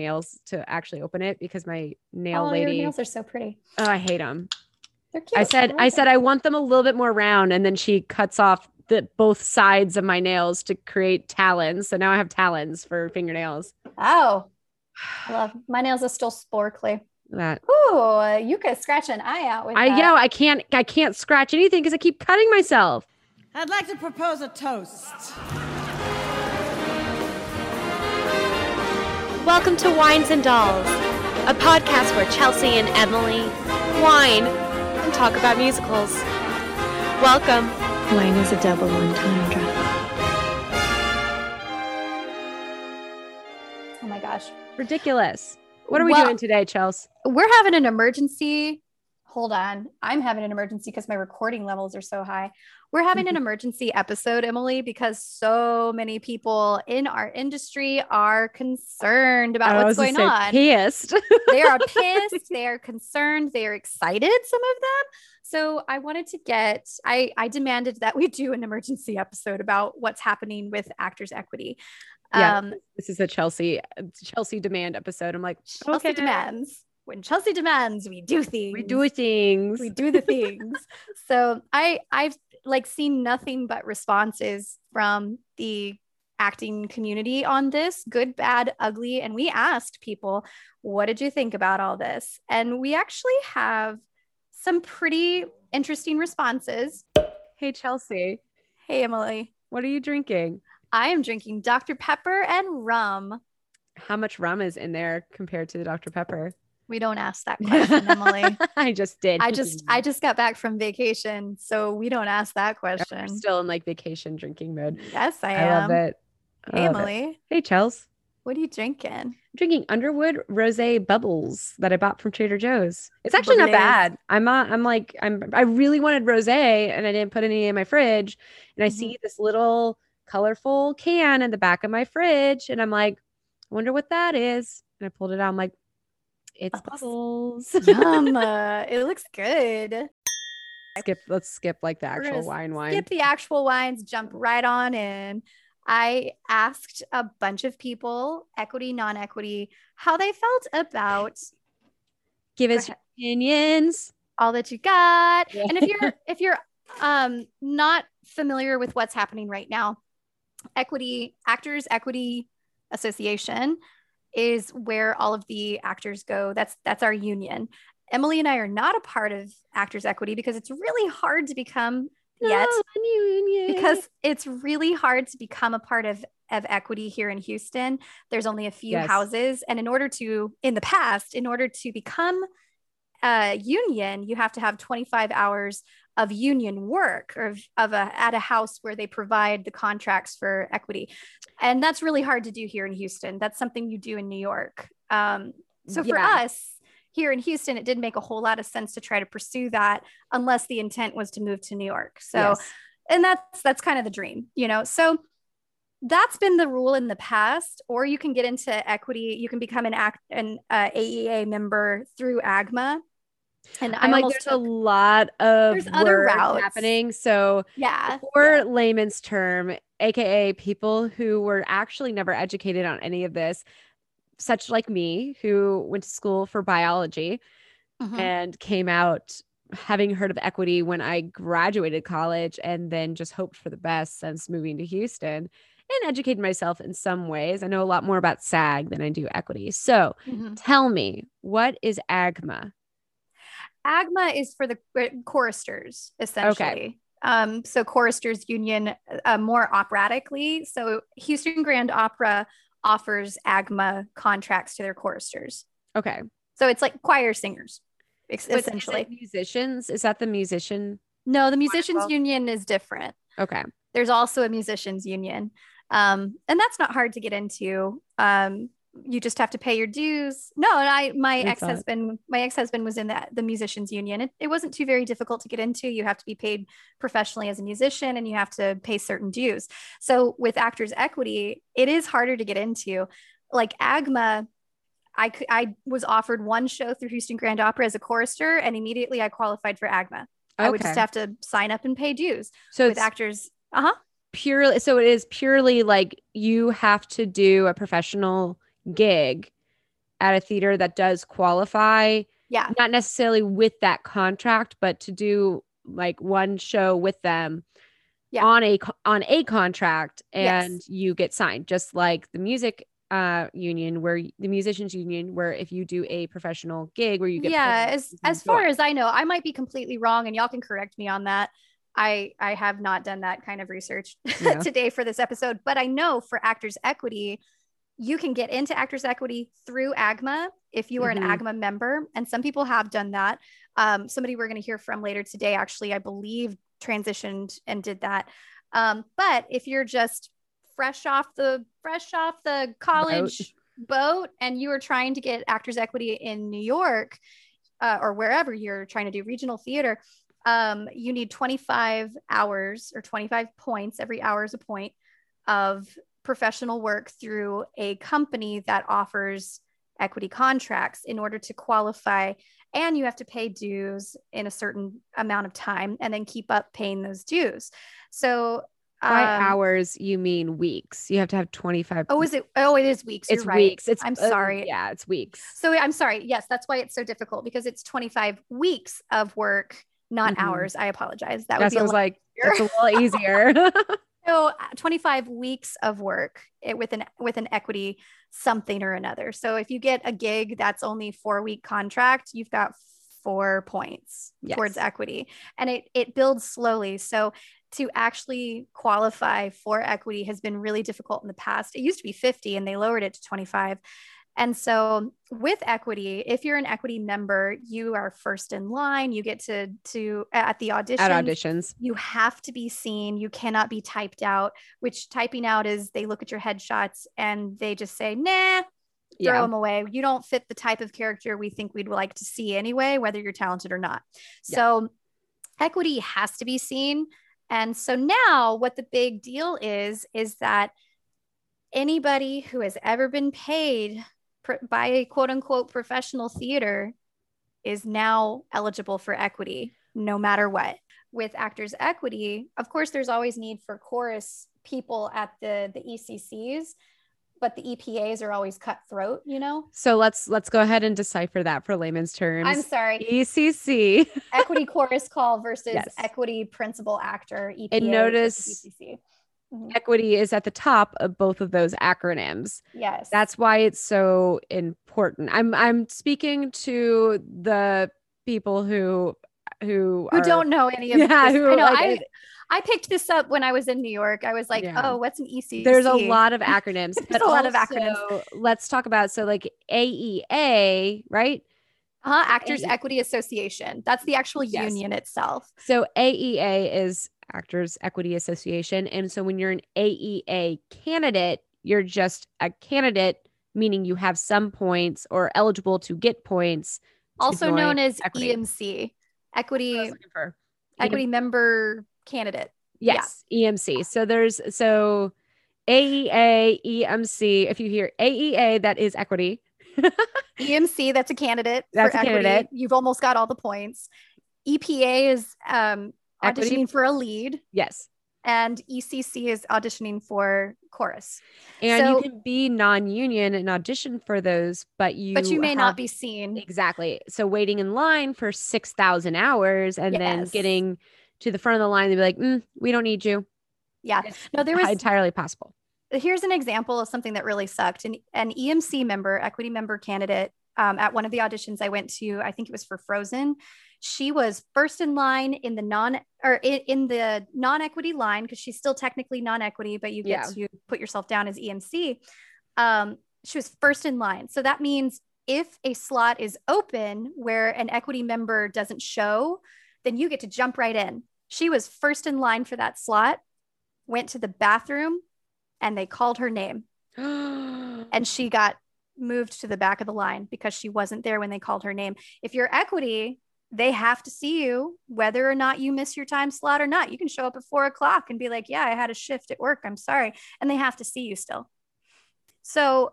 nails to actually open it because my nail oh, lady. your nails are so pretty. oh, I hate them. They're cute. I said, I like said, I want them a little bit more round, and then she cuts off the both sides of my nails to create talons. So now I have talons for fingernails. Oh, I love my nails are still sporkly. That Ooh, you could scratch an eye out with I that. yeah, I can't, I can't scratch anything because I keep cutting myself. I'd like to propose a toast. Welcome to Wines and Dolls, a podcast where Chelsea and Emily wine and talk about musicals. Welcome. Wine is a double entendre. Oh my gosh. Ridiculous. What are we Well- doing today, Chels? We're having an emergency. Hold on. I'm having an emergency because my recording levels are so high. We're having an emergency episode, Emily, because so many people in our industry are concerned about I what's going on. Pissed. they are pissed, they are concerned, they are excited, some of them. So I wanted to get, I, I demanded that we do an emergency episode about what's happening with actors equity. Yeah. Um, this is a Chelsea Chelsea demand episode. I'm like, Chelsea okay, demands. When Chelsea demands, we do things. we do things. we do the things. so I I've like seen nothing but responses from the acting community on this, good, bad, ugly, and we asked people, what did you think about all this? And we actually have some pretty interesting responses. Hey Chelsea, Hey Emily, what are you drinking? I am drinking Dr. Pepper and rum. How much rum is in there compared to the Dr. Pepper? We don't ask that question, Emily. I just did. I just I just got back from vacation, so we don't ask that We're question. still in like vacation drinking mode. Yes, I I, am. love it. I Hey love it. Emily, Hey Chels. what are you drinking? I'm drinking Underwood Rosé Bubbles that I bought from Trader Joe's. It's actually not bad. I'm uh, I'm like I'm I really wanted rosé and I didn't put any in my fridge. And I Mhm. see this little colorful can in the back of my fridge and I'm like, I wonder what that is. And I pulled it out. I'm like, it's bubbles. Yum. uh, it looks good. skip let's skip like the actual wine wine. Skip the actual wines, jump right on in. I asked a bunch of people, equity, non equity, how they felt about Give us your opinions. all that you got. Yeah. And if you're if you're um not familiar with what's happening right now, Equity Actors Equity Association is where all of the actors go. That's that's our union. Emily and I are not a part of Actors Equity because it's really hard to become yet oh, Non-union. because it's really hard to become a part of of equity here in Houston. There's only a few Yes. houses, and in order to, in the past, in order to become a union, you have to have 25 hours of union work or of, of a at a house where they provide the contracts for equity, and that's really hard to do here in Houston. That's something you do in New York. Um, so for Yeah. us here in Houston, it didn't make a whole lot of sense to try to pursue that unless the intent was to move to New York. So Yes. and that's that's kind of the dream you know so that's been the rule in the past or you can get into equity you can become an act an uh, aea member through agma and I'm like, there's a lot of There's other routes. happening. So yeah for layman's term, aka people who were actually never educated on any of this, such like me, who went to school for biology Mhm. and came out having heard of equity when I graduated college and then just hoped for the best since moving to Houston and educated myself in some ways. I know a lot more about SAG than I do equity. So Mhm. tell me, what is AGMA? Agma is for the uh, choristers essentially um so choristers union uh, more operatically so houston grand opera offers agma contracts to their choristers Okay. so it's like choir singers it's- is essentially musicians. Is that the musician? no the musicians Wonderful. union is different Okay. there's also a musicians union um, and that's not hard to get into um, you just have to pay your dues no and i my ex-husband my ex-husband was in the, the musicians union it, it wasn't too very difficult to get into you have to be paid professionally as a musician and you have to pay certain dues so with actors equity it is harder to get into like agma I, I was offered one show through Houston Grand Opera as a chorister, and immediately I qualified for AGMA. I would just have to sign up and pay dues So with actors. Uh huh. purely so it is purely like you have to do a professional gig at a theater that does qualify, Yeah. not necessarily with that contract, but to do like one show with them Yeah. on a on a contract Yes. and you get signed just like the music uh union where the musicians union where if you do a professional gig where you get yeah as as far as i know i might be completely wrong and y'all can correct me on that i i have not done that kind of research Yeah. today for this episode but i know for actors equity you can get into actors equity through agma if you are Mhm. an agma member and some people have done that. Um, somebody we're going to hear from later today actually i believe transitioned and did that. Um, but if you're just fresh off the fresh off the college boat. and you are trying to get actors equity in new york uh, or wherever you're trying to do regional theater um, you need 25 hours or 25 points every hour is a point of professional work through a company that offers equity contracts in order to qualify and you have to pay dues in a certain amount of time and then keep up paying those dues so by um, hours you mean weeks you have to have 25 oh is it oh it is weeks it's You're right. weeks it's i'm uh, sorry yeah it's weeks So I'm sorry. Yes, that's why it's so difficult because it's 25 weeks of work, not Mhm. hours. I apologize. That that's would be was like it's a little easier So uh, 25 weeks of work with an with an equity something or another. So if you get a gig that's only four week contract, you've got four points towards equity, and it it builds slowly. So to actually qualify for equity has been really difficult in the past. It used to be 50 and they lowered it to 25. And so with equity, if you're an equity member, you are first in line. You get to to at the audition at auditions. you have to be seen. You cannot be typed out which typing out is they look at your headshots and they just say nah throw yeah. them away. You don't fit the type of character we think we'd like to see anyway whether you're talented or not. Yeah. so equity has to be seen. And so now what the big deal is is that anybody who has ever been paid by a quote unquote professional theater is now eligible for equity no matter what. With actors equity of course there's always need for chorus people at the the eccs but the epas are always cutthroat you know? So let's let's go ahead and decipher that for layman's terms. I'm sorry. Ecc equity chorus call versus Yes. equity principal actor epa And notice- Mhm. equity is at the top of both of those acronyms yes that's why it's so important i'm i'm speaking to the people who who who are- don't know any of Yeah, this. who, I know. like, I, it- I picked this up when I was in New York. I was like, Yeah. oh, what's an ECC? there's a lot of acronyms There's but a lot of acronyms. let's talk about so like aea right Uh-huh, Actors AE. Equity Association. That's the actual Yes. union itself. so aea is actors equity association and so when you're an aea candidate you're just a candidate meaning you have some points or eligible to get points Also known as equity. EMC, Equity was looking for. Equity Member Candidate. yeah. Yes, EMC. So there's so AEA, EMC. If you hear AEA, that is equity. EMC, that's a candidate That's for a equity. candidate. You've almost got all the points. EPA is um, Equity. auditioning for a lead, Yes. and ECC is auditioning for chorus. And So- you can be non-union and audition for those, but you but you may have- not be seen. exactly. So waiting in line for six thousand hours and then getting to the front of the line, they'd be like, "Mm, "We don't need you." Yeah. It's No, there was entirely possible. here's an example of something that really sucked. An, an EMC member, equity member candidate, um, at one of the auditions I went to, I think it was for Frozen. She was first in line in the non or in, in the non-equity line because she's still technically non-equity, but you get to put yourself down as EMC. Um, she was first in line, so that means if a slot is open where an equity member doesn't show, then you get to jump right in. She was first in line for that slot, went to the bathroom, and they called her name and she got moved to the back of the line because she wasn't there when they called her name. If you're equity, they have to see you whether or not you miss your time slot or not. You can show up at four o'clock and be like, Yeah, I had a shift at work. I'm sorry. And they have to see you still. So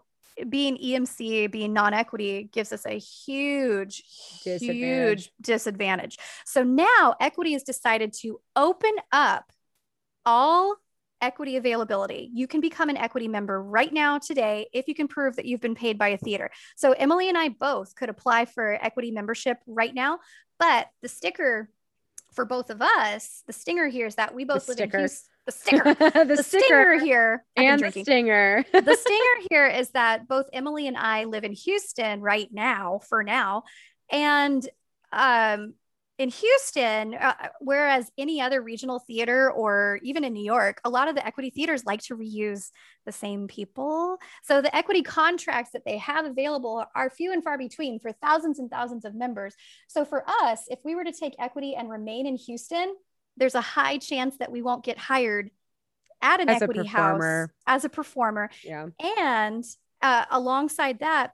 being EMC, being non equity gives us a huge, huge Disadvantage. disadvantage. So now equity has decided to open up all equity availability. You can become an equity member right now today if you can prove that you've been paid by a theater. So Emily and I both could apply for equity membership right now, but the sticker for both of us, the stinger here is that we both live sticker. in Houston. The sticker. the, the sticker stinger here and the stinger. the stinger here is that both Emily and I live in Houston right now for now. And um, in Houston, uh, whereas any other regional theater or even in New York, a lot of the equity theaters like to reuse the same people. So the equity contracts that they have available are few and far between for thousands and thousands of members. So for us, if we were to take equity and remain in Houston, there's a high chance that we won't get hired at an As equity house as a performer. yeah. And uh, alongside that,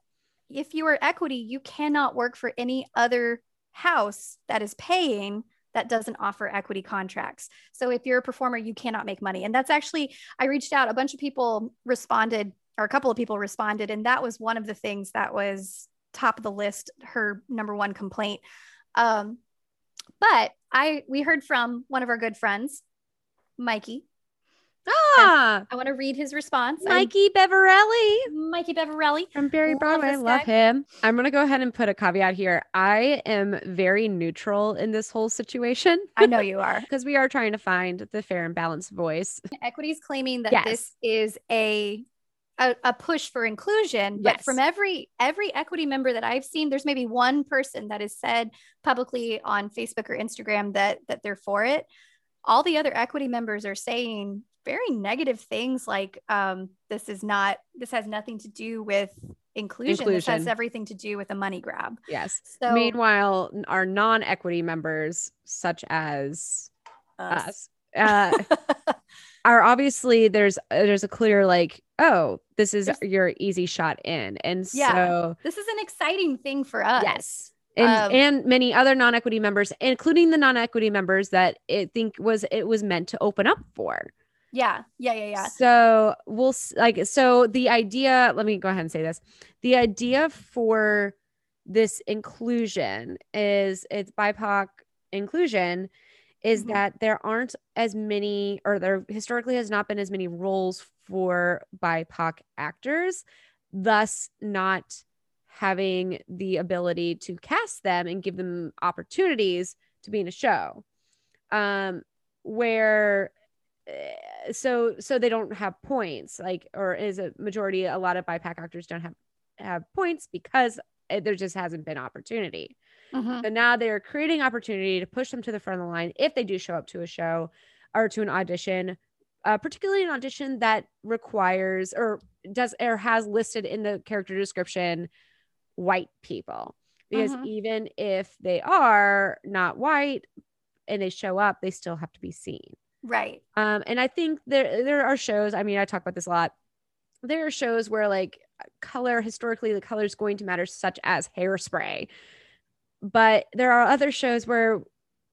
if you are equity, you cannot work for any other house that is paying that doesn't offer equity contracts. So if you're a performer, you cannot make money. And that's actually, I reached out, a bunch of people responded, or a couple of people responded. And that was one of the things that was top of the list, her number one complaint. Um, but I, we heard from one of our good friends, Mikey. Ah, I want to read his response. I'm- Mikey Beverelli Mikey Beverelli. from Barry Love Broadway. I love him. I'm gonna go ahead and put a caveat here. I am very neutral in this whole situation I know you are. because we are trying to find the fair and balanced voice. Equity's claiming that Yes. this is a, a a push for inclusion, but Yes. from every every equity member that I've seen, there's maybe one person that has said publicly on Facebook or Instagram that that they're for it. All the other equity members are saying very negative things like um, this is not this has nothing to do with inclusion. This has everything to do with a money grab. Yes. So Meanwhile, our non-equity members, such as us. us, uh, are obviously there's uh, there's a clear like, oh, this is There's- your easy shot in, and Yeah. so this is an exciting thing for us. yes. And, Um, and many other non-equity members, including the non-equity members that it think was it was meant to open up for. Yeah. Yeah. Yeah. Yeah. So we'll like so the idea, let me go ahead and say this. The idea for this inclusion is it's BIPOC inclusion is Mhm. that there aren't as many or there historically has not been as many roles for BIPOC actors, thus not having the ability to cast them and give them opportunities to be in a show. Um where so so they don't have points like or is a majority a lot of BIPOC actors don't have have points because eh, there just hasn't been opportunity Mhm. so now they're creating opportunity to push them to the front of the line if they do show up to a show or to an audition uh, particularly an audition that requires or does or has listed in the character description white people because Mhm. even if they are not white and they show up they still have to be seen Right. um, and I think there there are shows. I mean, I talk about this a lot. There are shows where like color historically the color is going to matter, such as hairspray. But there are other shows where,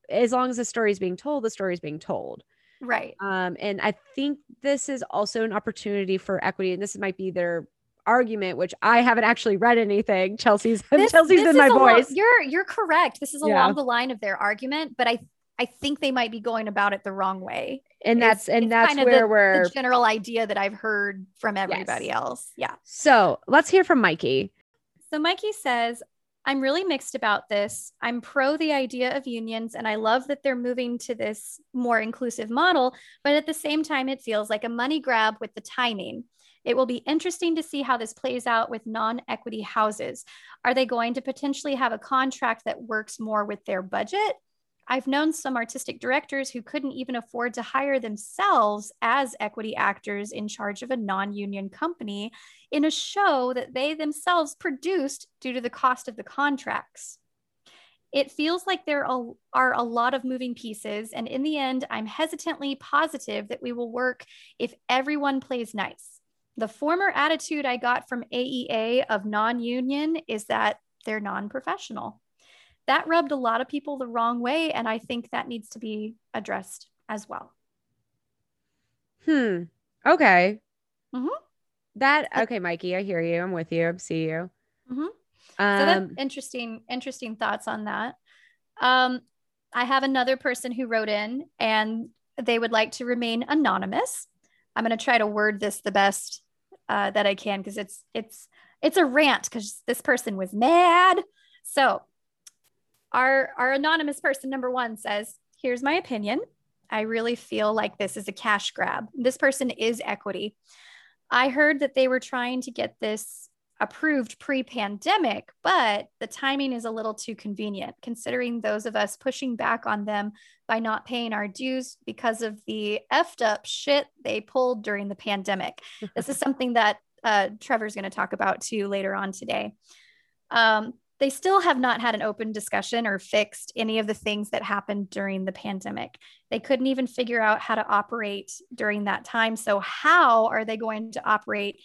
as long as the story is being told, the story is being told. Right. Um, and I think this is also an opportunity for equity, and this might be their argument, which I haven't actually read anything. Chelsea's This- Chelsea's this been my voice, you're you're correct. This is Yeah. along the line of their argument, but I I think they might be going about it the wrong way. and It's- that's and it's that's kind of where the, we're. the general idea that I've heard from everybody else. Yeah. so let's hear from Mikey. So Mikey says, I'm really mixed about this. I'm pro the idea of unions and I love that they're moving to this more inclusive model, but at the same time, it feels like a money grab with the timing. It will be interesting to see how this plays out with non equity houses. Are they going to potentially have a contract that works more with their budget? I've known some artistic directors who couldn't even afford to hire themselves as equity actors in charge of a non union company in a show that they themselves produced due to the cost of the contracts. It feels like there are a lot of moving pieces, and in the end, I'm hesitantly positive that we will work if everyone plays nice. The former attitude I got from AEA of non union is that they're non professional. That rubbed a lot of people the wrong way, and I think that needs to be addressed as well. Hmm. Okay. Mhm. That okay, Mikey. I hear you. I'm with you. I see you. Mhm. Um, So that's interesting, interesting thoughts on that. Um, I have another person who wrote in and they would like to remain anonymous. I'm going to try to word this the best uh, that I can because it's it's it's a rant because this person was mad. So our our anonymous person number one says, "Here's my opinion. I really feel like this is a cash grab. This person is equity. I heard that they were trying to get this approved pre pandemic, but the timing is a little too convenient considering those of us pushing back on them by not paying our dues because of the effed up shit they pulled during the pandemic. this is something that uh, Trevor's going to talk about too later on today. Um, they still have not had an open discussion or fixed any of the things that happened during the pandemic. They couldn't even figure out how to operate during that time. So, how are they going to operate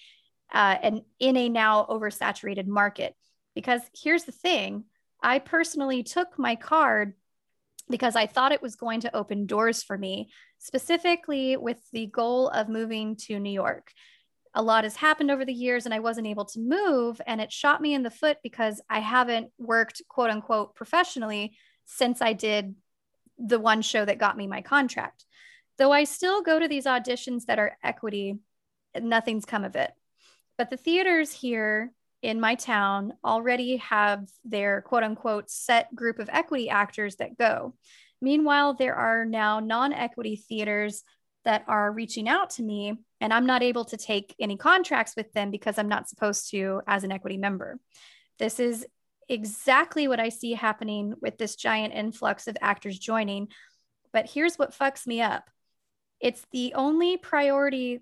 uh, and in a now oversaturated market? Because here's the thing I personally took my card because I thought it was going to open doors for me, specifically with the goal of moving to New York a lot has happened over the years and I wasn't able to move. And it shot me in the foot because I haven't worked, quote unquote, professionally since I did the one show that got me my contract. Though I still go to these auditions that are equity, nothing's come of it. But the theaters here in my town already have their quote unquote set group of equity actors that go. Meanwhile, there are now non equity theaters that are reaching out to me and I'm not able to take any contracts with them because I'm not supposed to as an equity member. This is exactly what I see happening with this giant influx of actors joining. But here's what fucks me up it's the only priority.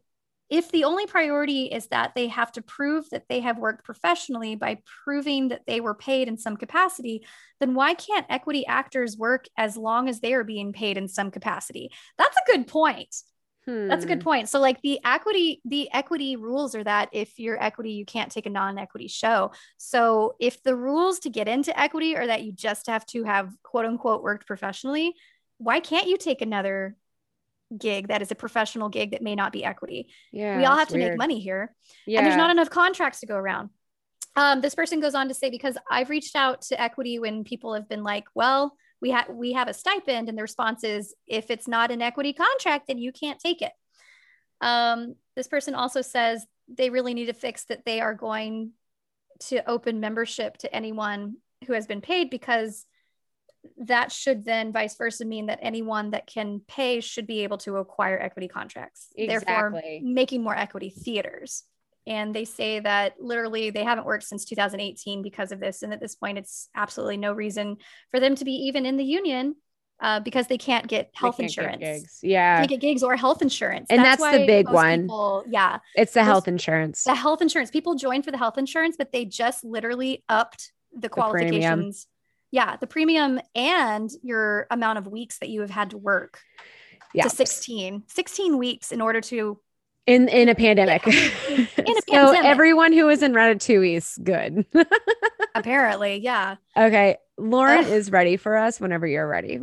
If the only priority is that they have to prove that they have worked professionally by proving that they were paid in some capacity, then why can't equity actors work as long as they are being paid in some capacity? That's a good point. Hmm. That's a good hmm. point. So like the equity, the equity rules are that if you're equity, you can't take a non-equity show. So if the rules to get into equity are that you just have to have quote unquote worked professionally, why can't you take another gig that is a professional gig that may not be equity? Yeah. We all have to weird. make money here. Yeah. And there's not enough contracts to go around. Um, this person goes on to say, because I've reached out to equity when people have been like, well, we have we have a stipend and the response is if it's not an equity contract then you can't take it um, this person also says they really need to fix that they are going to open membership to anyone who has been paid because that should then vice versa mean that anyone that can pay should be able to acquire equity contracts exactly. therefore making more equity theaters and they say that literally they haven't worked since 2018 because of this and at this point it's absolutely no reason for them to be even in the union uh, because they can't get health can't insurance. Get gigs. Yeah. Can't get gigs or health insurance. And that's, that's the big one. People, yeah. It's the health insurance. The health insurance. People join for the health insurance, but they just literally upped the qualifications. The yeah. The premium and your amount of weeks that you have had to work yeah. to 16. 16 weeks in order to in in a pandemic. Yeah. In a so everyone who was in Ratatouille is good. Apparently, yeah. Okay, Lauren is ready for us whenever you're ready.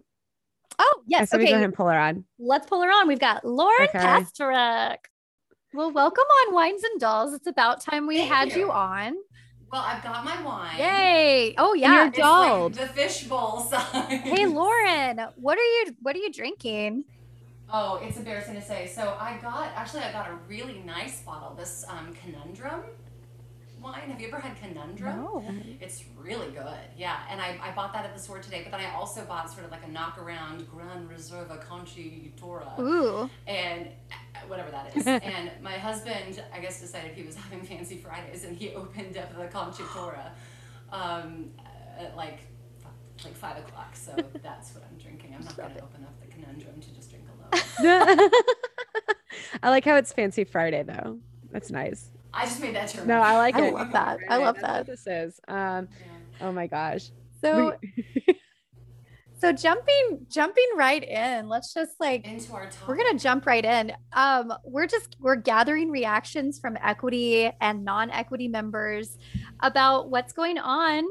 Oh yes, so okay. We go ahead and pull her on. Let's pull her on. We've got Lauren okay. Pastorek. Well, welcome on Wines and Dolls. It's about time we Thank had you. you. on. Well, I've got my wine. Yay! Oh yeah, you're dolled. Like the fishbowl size. Hey Lauren, what are you what are you drinking? Oh, it's embarrassing to say. So I got actually I got a really nice bottle. This um, conundrum wine. Have you ever had conundrum? No. It's really good. Yeah, and I, I bought that at the store today. But then I also bought sort of like a knockaround Gran Reserva Concha y Toro. Ooh. And uh, whatever that is. and my husband, I guess, decided he was having fancy Fridays, and he opened up the Concha y Toro, um, at like like five o'clock. So that's what I'm drinking. I'm not going to open up the conundrum to just drink I like how it's Fancy Friday though. That's nice. I just made that term. No, I like I it. Love that. I love that. this is. Um, yeah. Oh my gosh. So, so jumping jumping right in. Let's just like into our topic. We're gonna jump right in. Um, we're just we're gathering reactions from equity and non-equity members about what's going on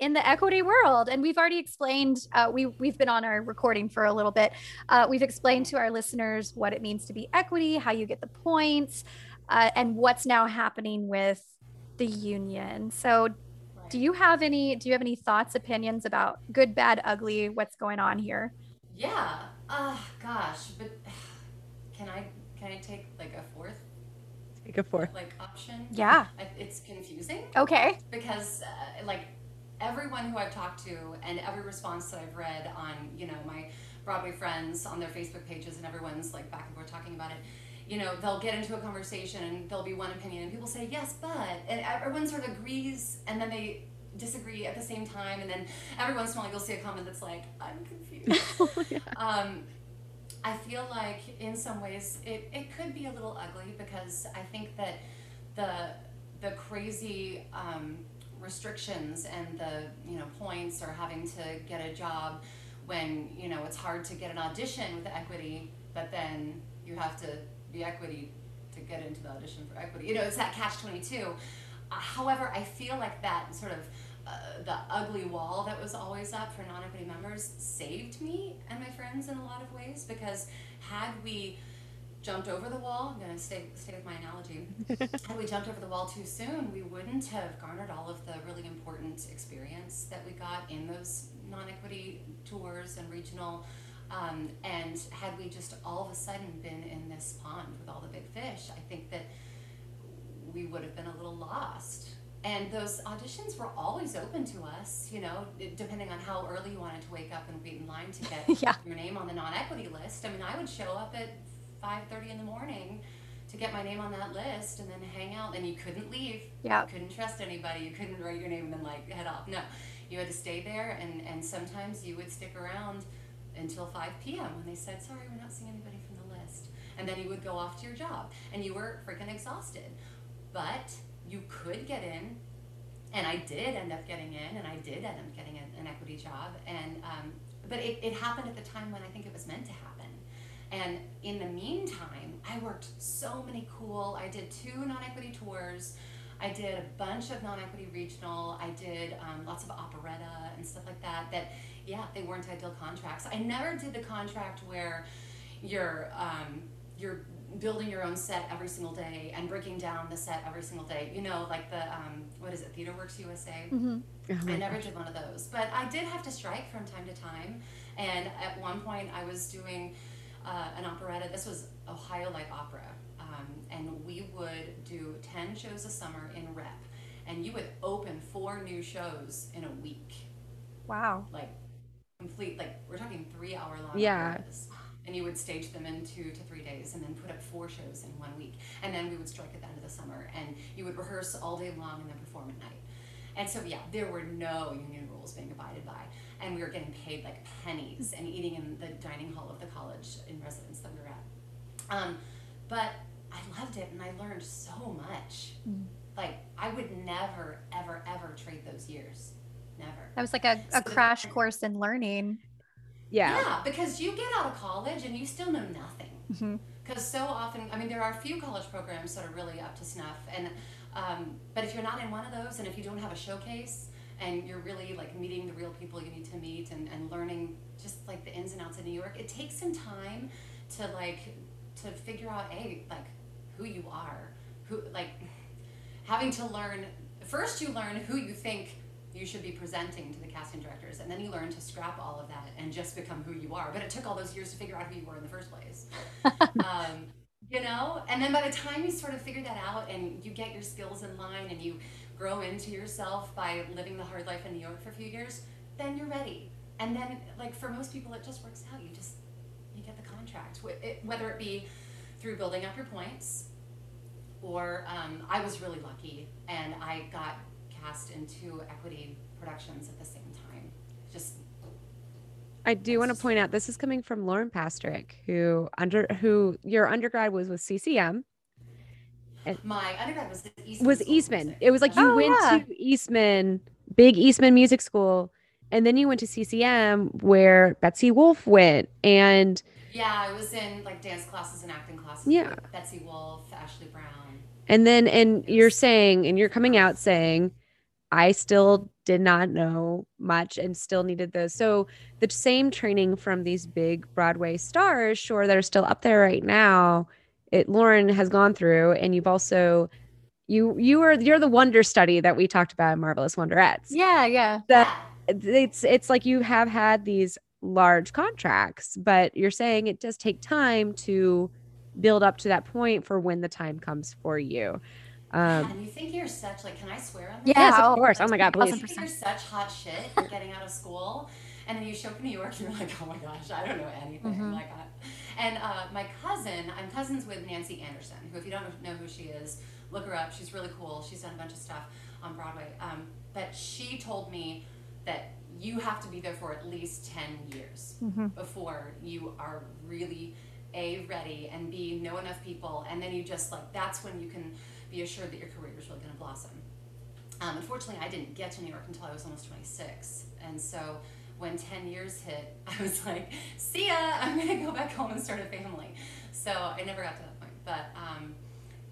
in the equity world. And we've already explained, uh, we, we've been on our recording for a little bit. Uh, we've explained to our listeners what it means to be equity, how you get the points, uh, and what's now happening with the union. So, do you have any do you have any thoughts opinions about good bad ugly what's going on here yeah uh gosh but can i can I take like a fourth Take a fourth. like option? Yeah. I- It's confusing Okay. because uh, like everyone who I've talked to and every response that I've read on you know my Broadway friends on their Facebook pages and everyone's like back and forth talking about it. You know, they'll get into a conversation and there'll be one opinion and people say yes, but and everyone sort of agrees and then they disagree at the same time and then every once in a while you'll see a comment that's like I'm confused. um, I feel like in some ways it, it could be a little ugly because I think that the the crazy um, restrictions and the you know points or having to get a job when you know it's hard to get an audition with equity, but then you have to be equity to get into the audition for equity. You know, it's that catch twenty two. Uh, however, I feel like that sort of uh, the ugly wall that was always up for non-equity members saved me and my friends in a lot of ways because had we jumped over the wall, I'm gonna stay stay with my analogy. had we jumped over the wall too soon, we wouldn't have garnered all of the really important experience that we got in those non-equity tours and regional. Um, and had we just all of a sudden been in this pond with all the big fish, I think that we would have been a little lost. And those auditions were always open to us, you know, depending on how early you wanted to wake up and wait in line to get Yeah. your name on the non-equity list. I mean, I would show up at 5:30 in the morning to get my name on that list and then hang out and you couldn't leave. Yeah. You couldn't trust anybody. You couldn't write your name and then like head off. No. You had to stay there and and sometimes you would stick around until 5 p.m. when they said, "Sorry, we're not seeing anybody from the list." And then you would go off to your job and you were freaking exhausted. But you could get in and I did end up getting in, and I did end up getting an, an equity job, and um, but it, it happened at the time when I think it was meant to happen. And in the meantime, I worked so many cool. I did two non-equity tours. I did a bunch of non-equity regional. I did um, lots of operetta and stuff like that. That yeah, they weren't ideal contracts. I never did the contract where you're um, you're building your own set every single day and breaking down the set every single day. You know, like the um, what is it, TheaterWorks USA. Oh I never gosh. did one of those, but I did have to strike from time to time. And at one point, I was doing uh, an operetta. This was Ohio Light Opera, um, and we would do ten shows a summer in rep, and you would open four new shows in a week, Wow. like complete. Like we're talking three-hour long Yeah. operas. And you would stage them in two to three days, and then put up four shows in one week, and then we would strike at the end of the summer, and you would rehearse all day long and then perform at night. And so, yeah, there were no union rules being abided by. And we were getting paid like pennies and eating in the dining hall of the college in residence that we were at. Um, but I loved it and I learned so much. Like, I would never, ever, ever trade those years. Never. That was like a, a crash course in learning. Yeah. Yeah, because you get out of college and you still know nothing. Because so often, I mean, there are a few college programs that are really up to snuff, and um, but if you're not in one of those, and if you don't have a showcase, and you're really like meeting the real people you need to meet, and, and learning just like the ins and outs of New York, it takes some time to like to figure out a like who you are, who like having to learn. First, you learn who you think you should be presenting to the casting directors, and then you learn to scrap all of that and just become who you are. But it took all those years to figure out who you were in the first place. um, you know, and then by the time you sort of figure that out and you get your skills in line and you grow into yourself by living the hard life in New York for a few years, then you're ready. And then, like for most people, it just works out. You just you get the contract, whether it be through building up your points or um, I was really lucky and I got cast in two equity productions at the same time. Just I do want to point out this is coming from Lauren Pastorek, who under who your undergrad was with CCM. My undergrad was Eastman. Was Eastman. It was like you Oh, went yeah. to Eastman, big Eastman Music School, and then you went to CCM where Betsy Wolfe went. And Yeah, I was in like dance classes and acting classes. Yeah. with Betsy Wolfe, Ashley Brown. and then and you're saying and you're coming out saying I still did not know much and still needed those. So the same training from these big Broadway stars, sure, that are still up there right now. It Lauren has gone through, and you've also you you are you're the wonder study that we talked about in Marvelous Wonderettes. Yeah, yeah. That it's it's like you have had these large contracts, but you're saying it does take time to build up to that point for when the time comes for you. Um, and you think you're such like, can I swear on this? Yeah, yes, oh, of course. Oh my God, please. You think you're such hot shit. You're getting out of school, and then you show up in New York, and you're like, oh my gosh, I don't know anything. Mhm. Like, I, and uh, my cousin, I'm cousins with Nancy Anderson, who, if you don't know who she is, look her up. She's really cool. She's done a bunch of stuff on Broadway. Um, but she told me that you have to be there for at least 10 years Mhm. before you are really a ready and b know enough people and then you just like that's when you can be assured that your career is really going to blossom um, unfortunately i didn't get to new york until i was almost 26 and so when 10 years hit i was like see ya i'm to go back home and start a family. So i never got to that point but um,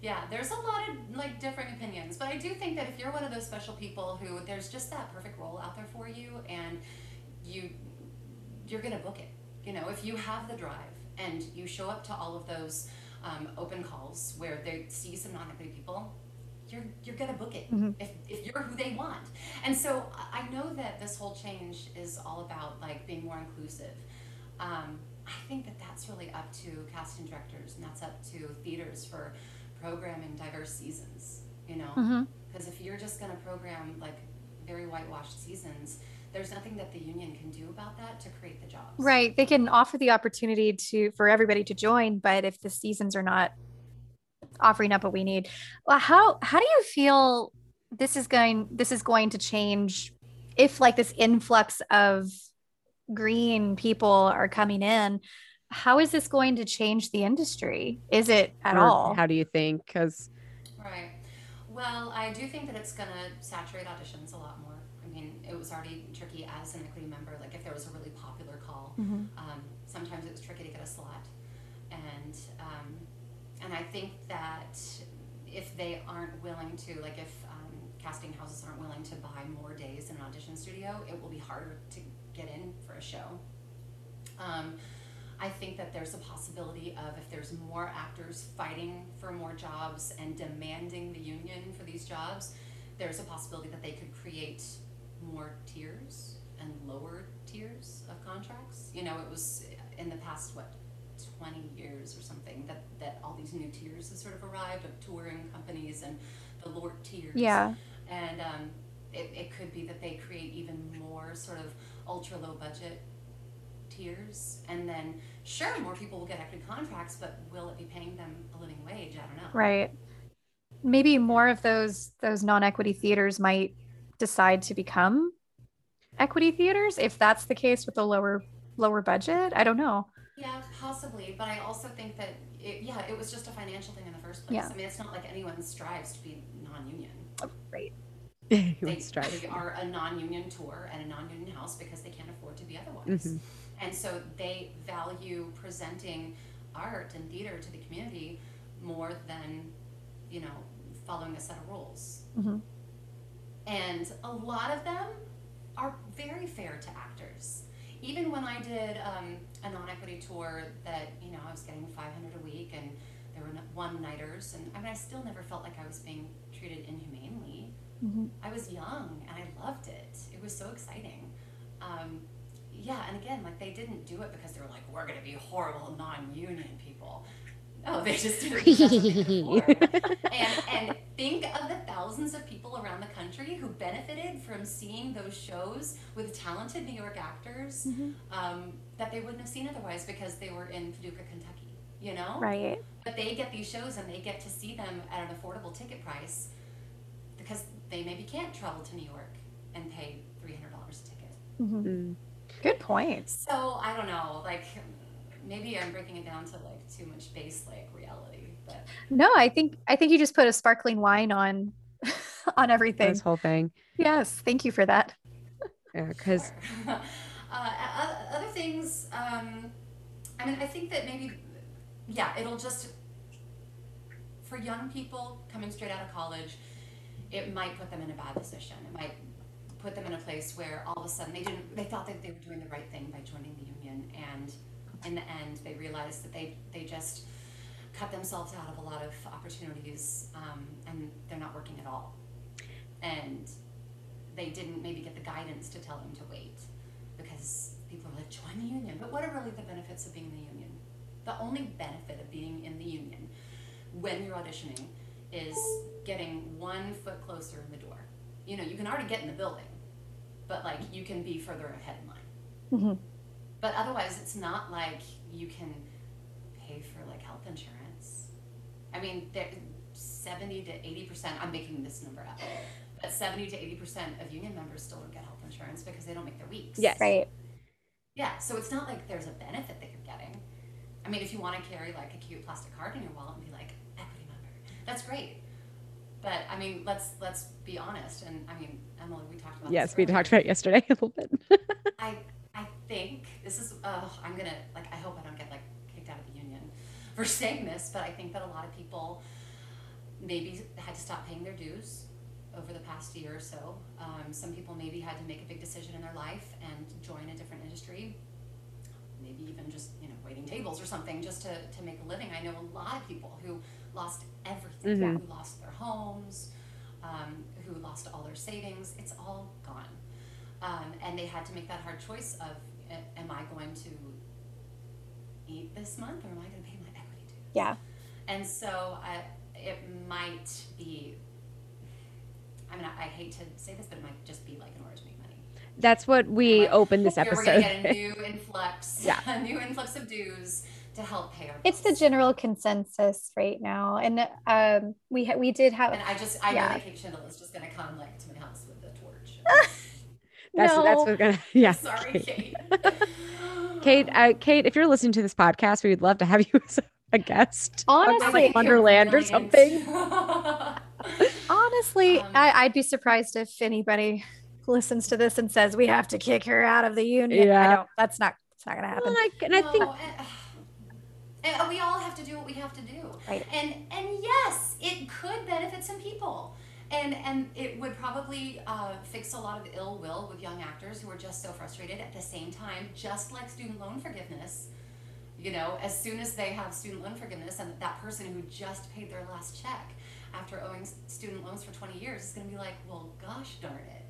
yeah there's a lot of like differing opinions but i do think that if you're one of those special people who there's just that perfect role out there for you and you you're to book it you know if you have the drive and you show up to all of those um, open calls where they see some non-equity people you're you're gonna book it Mhm. if, if you're who they want. And so I- know that this whole change is all about like being more inclusive. Um, i think that that's really up to casting directors and that's up to theaters for programming diverse seasons you know? Because if you're just going to program like very whitewashed seasons there's nothing that the union can do about that to create the jobs. Right. They can offer the opportunity to for everybody to join, but if the seasons are not offering up what we need, well, how how do you feel this is going this is going to change if like this influx of green people are coming in? How is this going to change the industry? Is it at or all? How do you think? Because Right. Well, I do think that it's going to saturate auditions a lot more. I mean, it was already tricky as an equity member. Like, if there was a really popular call, Mhm. um, sometimes it was tricky to get a slot. And um, and I think that if they aren't willing to, like, if um, casting houses aren't willing to buy more days in an audition studio, it will be harder to get in for a show. Um, I think that there's a possibility of if there's more actors fighting for more jobs and demanding the union for these jobs, there's a possibility that they could create more tiers and lower tiers of contracts. You know, it was in the past, what, 20 years or something, that, that all these new tiers have sort of arrived of touring companies and the lower tiers. Yeah. And um, it, it could be that they create even more sort of ultra low budget tiers. And then, sure, more people will get equity contracts, but will it be paying them a living wage? I don't know. Right. Maybe more of those those non-equity theaters might decide to become equity theaters if that's the case with the lower lower budget. I don't know. Yeah, possibly. But I also think that, it, yeah, it was just a financial thing in the first place. Yeah. I mean, it's not like anyone strives to be non union. Right. They, they are a non union tour and a non union house because they can't afford to be otherwise. Mhm. And so they value presenting art and theater to the community more than, you know, following a set of rules. Mhm. And a lot of them are very fair to actors. Even when I did um, a non-equity tour that, you know, I was getting 500 a week and there were one-nighters and I mean, I still never felt like I was being treated inhumanely. Mhm. I was young and I loved it. It was so exciting. Um, yeah, and again, like they didn't do it because they were like, we're going to be horrible non-union people. No, they just did it because that's what they could afford. and, and think of the thousands of people around the country who benefited from seeing those shows with talented New York actors um, that they wouldn't have seen otherwise because they were in Paducah, Kentucky. You know? Right. But they get these shows and they get to see them at an affordable ticket price because they maybe can't travel to New York and pay $300 a ticket. Mhm. Mm. Good point. So I don't know, like maybe I'm breaking it down to like too much base like reality, but No, I think I think you just put a sparkling wine on on everything. This whole thing. Yes, thank you for that. Yeah, because Sure. uh, other things, um, I mean, I think that maybe, yeah, it'll just, for young people coming straight out of college, it might put them in a bad position. It might put them in a place where all of a sudden they didn't, they thought that they were doing the right thing by joining the union, and in the end, they realized that they they just cut themselves out of a lot of opportunities, um, and they're not working at all, and they didn't maybe get the guidance to tell them to wait because people are like join the union but what are really the benefits of being in the union the only benefit of being in the union when you're auditioning is getting one foot closer in the door. You know, you can already get in the building, but like you can be further ahead in line. Mhm. But otherwise, it's not like you can pay for like health insurance. I mean, there, 70 to 80%, I'm making this number up, but 70 to 80% of union members still don't get health insurance because they don't make their weeks. Yes. Right. Yeah, so it's not like there's a benefit that you're getting. I mean, if you want to carry like a cute plastic card in your wallet and be like equity member, that's great. But I mean, let's let's be honest. And I mean, Emily, we talked about Yes, this we talked about it yesterday a little bit. I I think this is. Uh, I'm gonna like. I hope I don't get like kicked out of the union for saying this, but I think that a lot of people maybe had to stop paying their dues over the past year or so. Um, some people maybe had to make a big decision in their life and join a different industry. Maybe even just you know waiting tables or something just to, to make a living. I know a lot of people who lost everything, Mhm. who lost their homes, um, who lost all their savings. It's all gone. Um, and they had to make that hard choice of am I going to eat this month or am I going to pay my equity dues? Yeah. And so I, it might be, I mean, I, I hate to say this, but it might just be like in order to make money. That's what we Like, opened this here We're going to episode. get a new influx, Yeah. a new influx of dues to help pay our It's the general consensus right now, and um, we ha- we did have And I just, I know Yeah. that Kate Shindle is just going to come like to my house with a torch. That's no. that's what's gonna yeah. Sorry, Kate. Kate. Kate, uh, Kate, if you're listening to this podcast, we would love to have you as a guest. Honestly- like Wonderland or something. honestly, Um, I, I'd be surprised if anybody listens to this and says we have to kick her out of the union. I Yeah. don't. That's not. It's not gonna happen. Well, I, and I think No, and, and we all have to do what we have to do. Right. And and yes, it could benefit some people. And and it would probably uh, fix a lot of ill will with young actors who are just so frustrated. At the same time, just like student loan forgiveness, you know, as soon as they have student loan forgiveness and that person who just paid their last check after owing student loans for 20 years is going to be like, well, gosh darn it.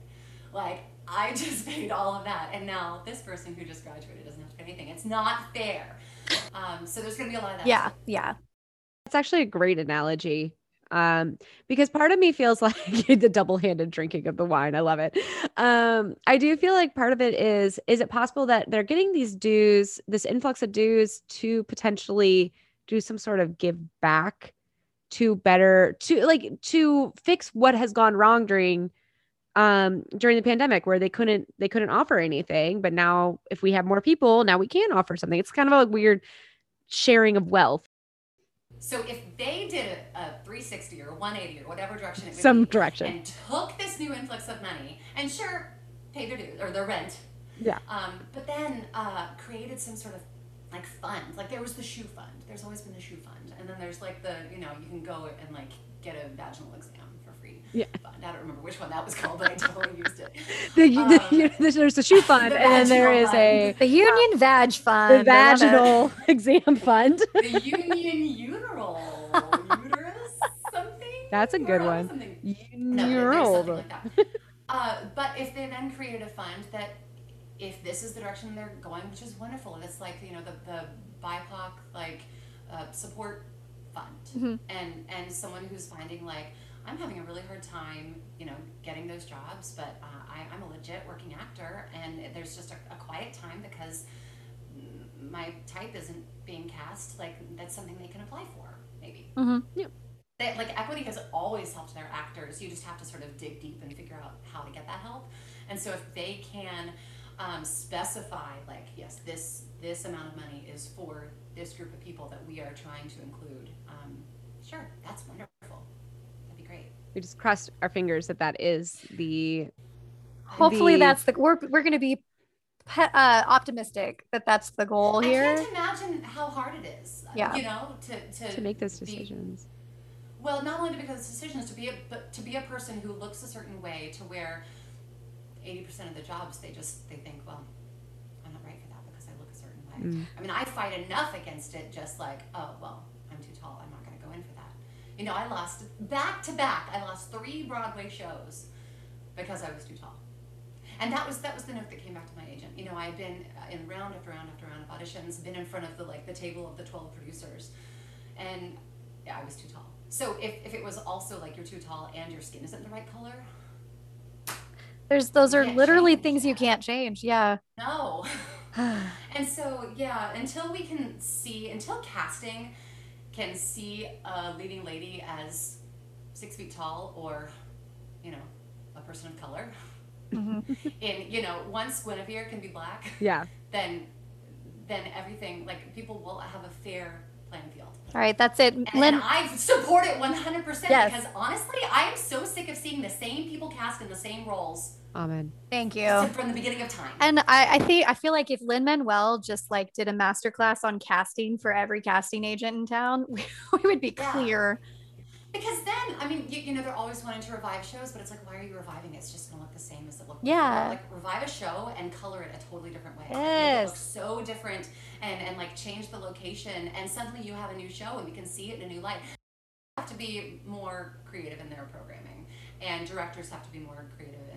Like, I just paid all of that, and now this person who just graduated doesn't have to pay anything. It's not fair. Um, so there's going to be a lot of that. Yeah. Yeah. That's actually a great analogy. Um, because part of me feels like the double-handed drinking of the wine. I love it. Um, I do feel like part of it is, is it possible that they're getting these dues, this influx of dues to potentially do some sort of give back to better to like to fix what has gone wrong during um during the pandemic where they couldn't they couldn't offer anything but now if we have more people now we can offer something it's kind of a weird sharing of wealth So if they did a, a 360 or 180 or whatever direction it would some be, direction. and took this new influx of money and sure paid their dues or their rent. Yeah. um, but then uh, created some sort of like fund. Like there was the shoe fund. There's always been the shoe fund. And then there's like the you know you can go and like get a vaginal exam Yeah. i don't remember which one that was called but i totally used it the, the, Um, there's, there's the shoe fund the and then there vaginal is a The Union Vag Fund. the vaginal exam fund the union uteral uterus something That's a good one. something You're No, old. something like that. uh, but if they then created a fund that, if this is the direction they're going, which is wonderful, and it's like you know the the BIPOC like uh, support fund, Mhm. and and someone who's finding like I'm having a really hard time, you know, getting those jobs, but uh, I, I'm a legit working actor, and there's just a, a quiet time because my type isn't being cast. Like that's something they can apply for, maybe Mhm. they, like equity has always helped their actors. You just have to sort of dig deep and figure out how to get that help. And so if they can um, specify, like, yes, this this amount of money is for this group of people that we are trying to include, um, sure, that's wonderful. That'd be great. we just crossed our fingers that that is the Hopefully, the- that's the we're we're going to be pe- uh, optimistic that that's the goal here. I can't imagine how hard it is. Yeah. You know, to to, to make those be- decisions Well, not only to make those decisions, to be a but to be a person who looks a certain way, to where eighty percent of the jobs they just they think, well, I'm not right for that because I look a certain way. Mm. I mean, I fight enough against it, just like, oh well, I'm too tall, I'm not going to go in for that. You know, I lost back to back. I lost three Broadway shows because I was too tall. and that was that was the note that came back to my agent. You know, I had been in round after round after round of auditions, been in front of the like the table of the twelve producers, and yeah, I was too tall. So if, if it was also like you're too tall and your skin isn't the right color, There's those are literally change things you can't change. Yeah. no. and so yeah, until we can see, until casting can see a leading lady as six feet tall or, you know, a person of color. Mhm. In you know, once Guinevere can be black, Yeah. then then everything like people will have a fair playing field. All right, that's it. And, Lynn, and I support it 100% Yes. because honestly, I am so sick of seeing the same people cast in the same roles Amen. thank you. from the beginning of time. And I, I think I feel like if Lin Manuel just like did a masterclass on casting for every casting agent in town, we, we would be Yeah. clear. Because then, I mean, you, you know, they're always wanting to revive shows, but it's like, why are you reviving it? It's just going to look the same as it looked Yeah. before. Like, revive a show and color it a totally different way. Make it Yes. so different and, and like change the location, and suddenly you have a new show and we can see it in a new light. Have to be more creative in their programming, and directors have to be more creative in their concepts.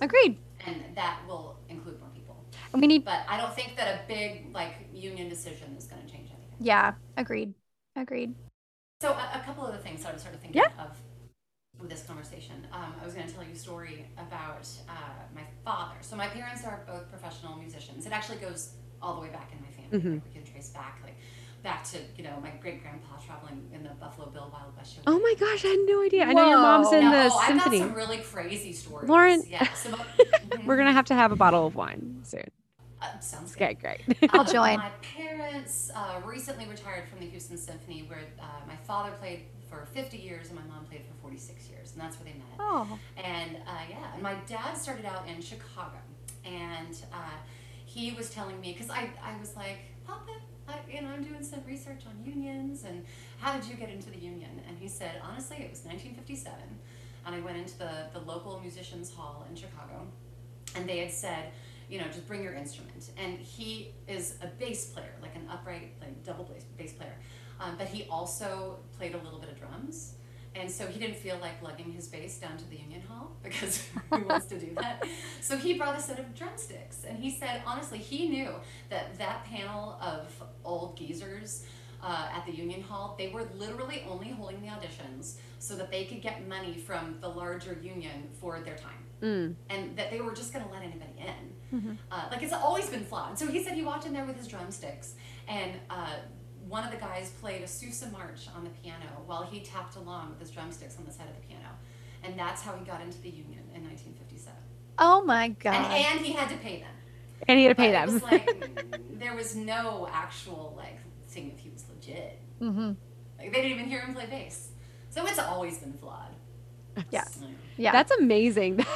Agreed. And that will include more people. And we need, But I don't think that a big, like, union decision is going to change anything. yeah, agreed. Agreed. So a, a couple of the things that I was sort of thinking of with this conversation. Um, I was going to tell you a story about uh, my father. So my parents are both professional musicians. It actually goes all the way back in my family. Like, we can trace back, like back to you know my great grandpa traveling in the Buffalo Bill Wild West show. Oh my gosh, I had no idea. I know your mom's in Whoa. the No, I've got symphony. some really crazy stories. Lauren- yeah. So, We're gonna have to have a bottle of wine soon. uh, sounds good. Okay, great. I'll join. My parents uh, recently retired from the Houston Symphony, where uh, my father played for 50 years and my mom played for 46 years, and that's where they met. Oh, And uh, yeah, and my dad started out in Chicago, and uh, he was telling me because I, I was like, Papa, I, you know, I'm doing some research on unions, and how did you get into the union? And he said, honestly, it was 1957, and I went into the the local musicians hall in Chicago, and they had said. You know, just bring your instrument. And he is a bass player, like an upright, like double bass, bass player. Um, but he also played a little bit of drums. And so he didn't feel like lugging his bass down to the Union Hall because who wants to do that? So he brought a set of drumsticks. And he said, honestly, he knew that that panel of old geezers uh, at the Union Hall, they were literally only holding the auditions so that they could get money from the larger union for their time. Mm. And that they were just going to let anybody in. Uh, like it's always been flawed. So he said he walked in there with his drumsticks, and uh, one of the guys played a Sousa march on the piano while he tapped along with his drumsticks on the side of the piano, and that's how he got into the union in 1957. oh my God. and he had to pay them. And he had to pay But them. was like there was no actual like seeing if he was legit. Mm-hmm. Like they didn't even hear him play bass. So it's always been flawed. Yeah. So- Yeah. That's amazing.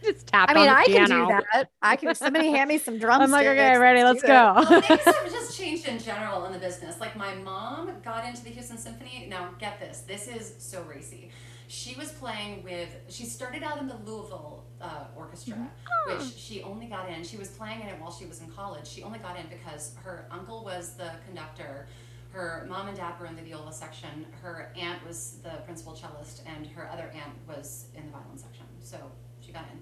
Just tapped I mean, on the I can do that. I can. Somebody hand me some drums. I'm like, okay, ready, let's do it. go. well, things have just changed in general in the business. Like my mom got into the Houston Symphony. Now, get this. This is so racy. She was playing with. She started out in the Louisville uh, Orchestra, which she only got in. She was playing in it while she was in college. She only got in because her uncle was the conductor. Her mom and dad were in the viola section. Her aunt was the principal cellist, and her other aunt was in the violin section. So she got in.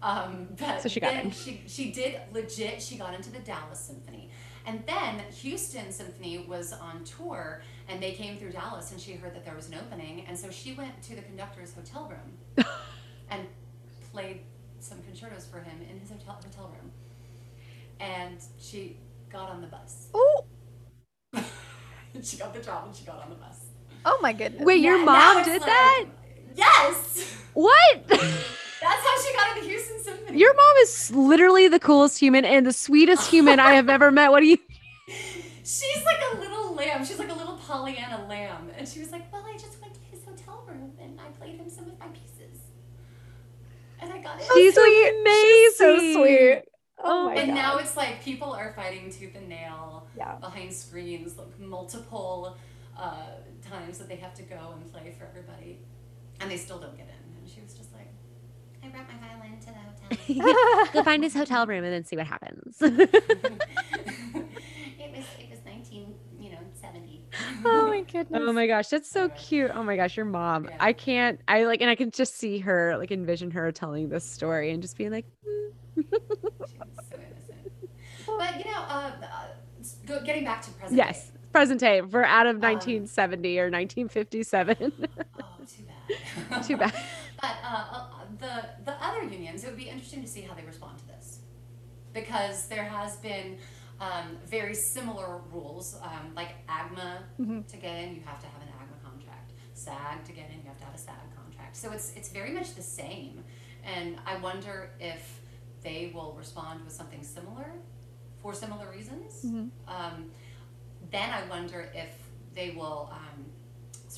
Um, but So she got then in. She, she did legit. She got into the Dallas Symphony, and then Houston Symphony was on tour, and they came through Dallas, and she heard that there was an opening, and so she went to the conductor's hotel room, and played some concertos for him in his hotel hotel room, and she got on the bus. Ooh. she got the job, and she got on the bus. Oh my goodness. Wait, your now mom did like- that? Yes, What? that's how she got into the Houston Symphony. Your mom is literally the coolest human and the sweetest human I have ever met. What do you? She's like a little lamb. She's like a little Pollyanna lamb. And she was like, Well, I just went to his hotel room and I played him some of my pieces. And I got it. She's sweet. amazing. She's so sweet. Oh my and God. now it's like people are fighting tooth and nail Yeah. behind screens, like multiple uh, times that they have to go and play for everybody. And they still don't get in. And she was just like, I brought my violin to the hotel. Go find his hotel room and then see what happens. it was it was nineteen, you know, seventy. Oh my goodness. Oh my gosh, that's so cute. Oh my gosh, your mom. Yeah. I can't. I like, and I can just see her, like, envision her telling this story and just being like, "Mm, so. But you know, uh, uh, getting back to present. Yes, day. present day. We're out of Um, 1970 or 1957. Oh, too bad. Too bad. But uh, uh, the the other unions, it would be interesting to see how they respond to this, because there has been um, very similar rules. Um, like AGMA to get in, you have to have an AGMA contract. SAG to get in, you have to have a SAG contract. So it's it's very much the same, and I wonder if they will respond with something similar for similar reasons. Um, then I wonder if they will um,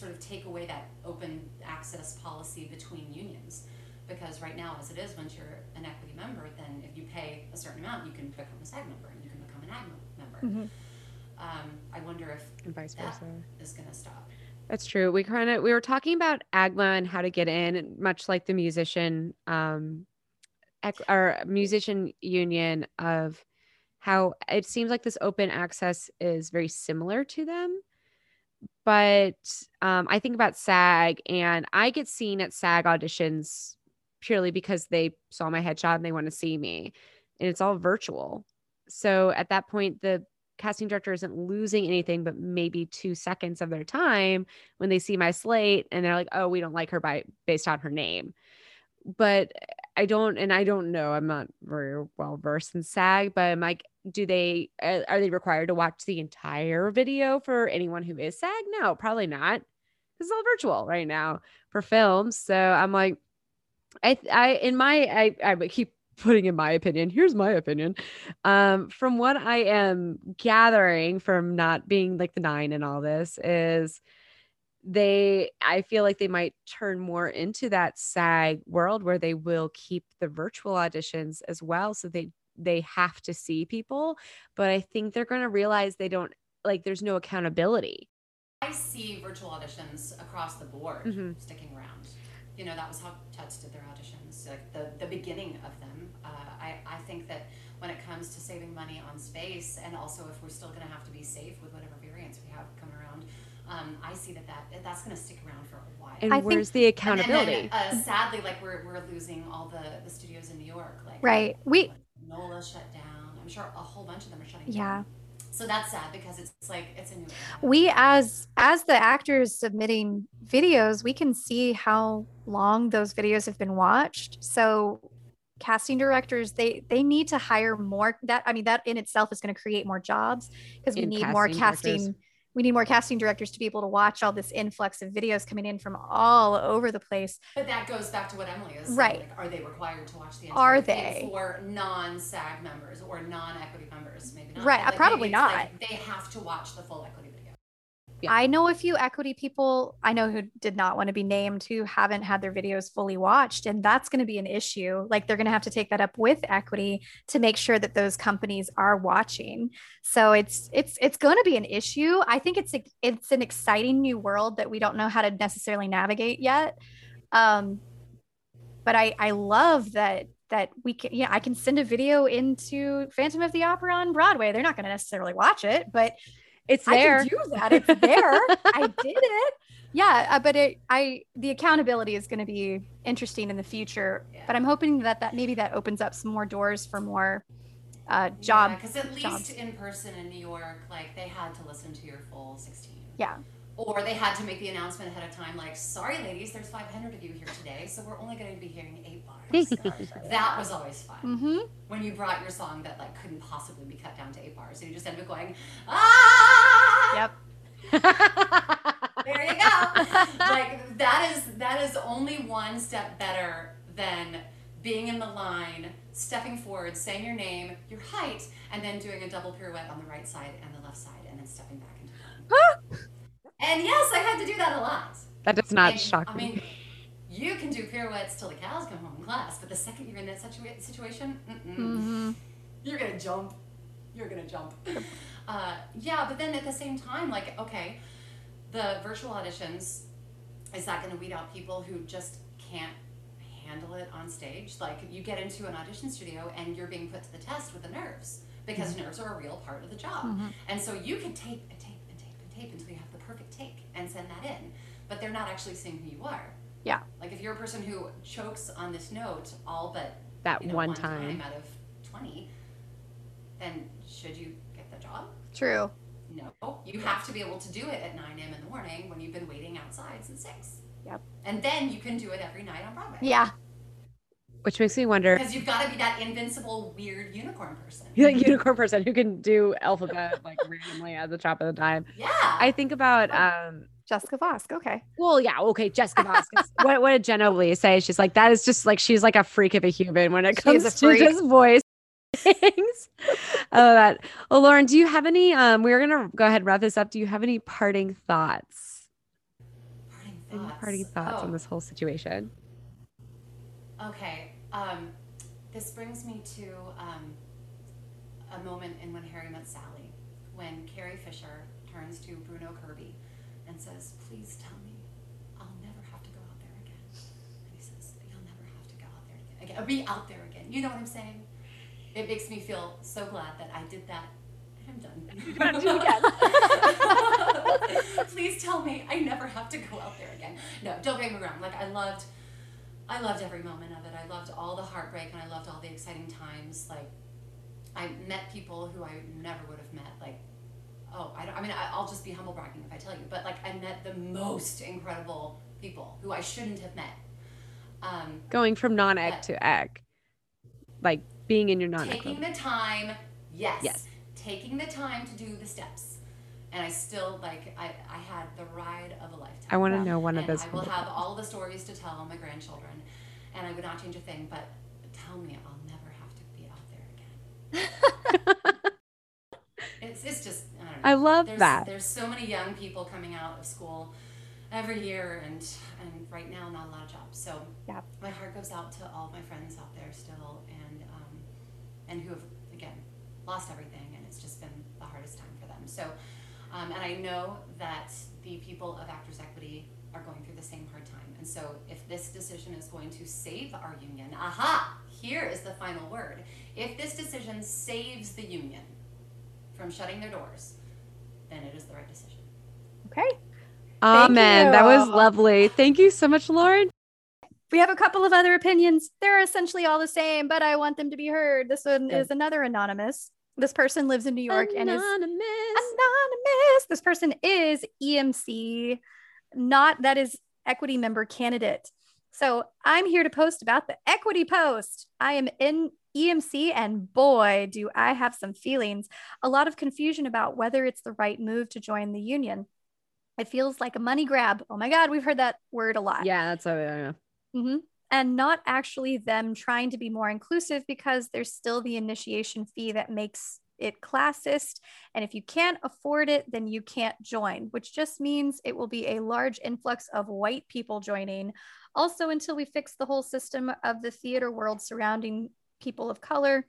sort of take away that open access policy between unions. Because right now, as it is, once you're an equity member, then if you pay a certain amount, you can become a SAG member and you can become an AGMA member. Um, I wonder if and vice that versa. is going to stop. That's true. We kind of we were talking about AGMA and how to get in, much like the musician um or musician union of how it seems like this open access is very similar to them. But um, I think about SAG, and I get seen at SAG auditions purely because they saw my headshot and they want to see me, and it's all virtual. So at that point, the casting director isn't losing anything but maybe two seconds of their time when they see my slate and they're like oh we don't like her by based on her name but i don't and i don't know i'm not very well versed in sag but i'm like do they are are they required to watch the entire video for anyone who is sag? No probably not. This is all virtual right now for films so i'm like i i in my i i would keep putting in my opinion here's my opinion um from what i am gathering from not being like the nine and all this is they i feel like they might turn more into that sag world where they will keep the virtual auditions as well so they they have to see people but i think they're going to realize they don't like there's no accountability I see virtual auditions across the board Mhm. sticking around. You know, that was how Tuts did their auditions, like the, the beginning of them. Uh, I, I think that when it comes to saving money on space, and also if we're still going to have to be safe with whatever variants we have coming around, um, I see that, that that's going to stick around for a while. and I think- where's the accountability And then, uh, sadly, like we're, we're losing all the, the studios in New York. Like Right. We NOLA shut down. I'm sure a whole bunch of them are shutting Yeah. down. Yeah so that's sad because it's, it's like it's a new. we as as the actors submitting videos we can see how long those videos have been watched so casting directors they they need to hire more that i mean that in itself is going to create more jobs because we In need more casting directors. casting we need more casting directors to be able to watch all this influx of videos coming in from all over the place But that goes back to what Emily is. Right. Like, are they required to watch the Are entire thing they? for non-SAG members or non-equity members? Maybe not. Right, like, probably it's like not. they have to watch the full equity. Yeah. I know a few equity people I know who did not want to be named who haven't had their videos fully watched. And that's going to be an issue. Like they're going to have to take that up with equity to make sure that those companies are watching. So it's it's it's going to be an issue. I think it's ex- it's an exciting new world that we don't know how to necessarily navigate yet. Um, but I I love that that we can yeah I can send a video into Phantom of the Opera on Broadway. They're not going to necessarily watch it, but it's there I can do that. It's there. I did it. Yeah, uh, but it, I the accountability is going to be interesting in the future. Yeah. But I'm hoping that that maybe that opens up some more doors for more uh, job. Because at least jobs. in person in New York, like they had to listen to your full 16. Yeah. Or they had to make the announcement ahead of time, like, sorry, ladies, there's 500 of you here today, so we're only going to be hearing eight bars. That was always fun. Mm-hmm. when you brought your song that like couldn't possibly be cut down to eight bars. So you just ended up going, ah, Yep. there you go. like that is that is only one step better than being in the line, stepping forward, saying your name, your height, and then doing a double pirouette on the right side and the left side, and then stepping back into line. and yes, I had to do that a lot. that does not And, shock I me mean, you can do pirouettes till the cows come home in class, but the second you're in that situa- situation, mm-mm, Mm-hmm. you're gonna jump. You're gonna jump. Uh, yeah, but then at the same time, like, okay, the virtual auditions, is that gonna weed out people who just can't handle it on stage? Like, you get into an audition studio and you're being put to the test with the nerves because nerves are a real part of the job. And so you can tape and tape and tape and tape until you have the perfect take and send that in, but they're not actually seeing who you are. Yeah. Like if you're a person who chokes on this note all but that you know, one time out of 20, then should you get the job? True. No, you have to be able to do it at 9 a.m. in the morning when you've been waiting outside since 6. Yep. And then you can do it every night on Broadway. Yeah. Which makes me wonder. Because you've got to be that invincible, weird unicorn person. You're that unicorn person who can do alphabet like randomly at the top of the time. Yeah. I think about um Jessica Vosk. Okay. well, yeah, okay, Jessica Vasquez. what what did Jenna Lee say? She's like, that is just like she's like a freak of a human when it comes to freak. just voice things. oh that. Well, Lauren, do you have any um we're gonna go ahead and wrap this up. Do you have any parting thoughts? Parting Any thoughts. parting thoughts Oh, on this whole situation? Okay. Um, this brings me to um, a moment in When Harry Met Sally, when Carrie Fisher turns to Bruno Kirby and says, Please tell me I'll never have to go out there again. And he says, You'll never have to go out there again. again. Be out there again. You know what I'm saying? It makes me feel so glad that I did that. I'm done. Please tell me I never have to go out there again. No, don't get me wrong. Like I loved I loved every moment of it. I loved all the heartbreak and I loved all the exciting times. Like, I met people who I never would have met. Like, oh, I don't, I mean, I, I'll just be humble bragging if I tell you, but like, I met the most incredible people who I shouldn't have met. Um, Going from non-egg to egg. Like being in your non-egg taking club. the time, yes, Yes. taking the time to do the steps. And I still, like, I, I had the ride of a lifetime. I want to know one of those. I will have all the stories to tell my grandchildren, and I would not change a thing. But tell me, I'll never have to be out there again. it's, it's just I don't know. I love there's, that. There's so many young people coming out of school every year, and and right now not a lot of jobs. So Yeah. my heart goes out to all my friends out there still, and um, and who have again lost everything, and it's just been the hardest time for them. So. Um, and I know that the people of Actors Equity are going through the same hard time. And so, if this decision is going to save our union, aha, here is the final word. If this decision saves the union from shutting their doors, then it is the right decision. Okay. Amen. That was lovely. Thank you so much, Lauren. We have a couple of other opinions. They're essentially all the same, but I want them to be heard. This one Good. is another anonymous. This person lives in New York and is Anonymous. anonymous. This person is EMC, not that is equity member candidate. So I'm here to post about the equity post. I am in EMC, and boy, do I have some feelings. A lot of confusion about whether it's the right move to join the union. It feels like a money grab. Oh my God, we've heard that word a lot. Yeah, that's a hmm And not actually them trying to be more inclusive because there's still the initiation fee that makes it classist. And if you can't afford it, then you can't join, which just means it will be a large influx of white people joining. Also, until we fix the whole system of the theater world surrounding people of color,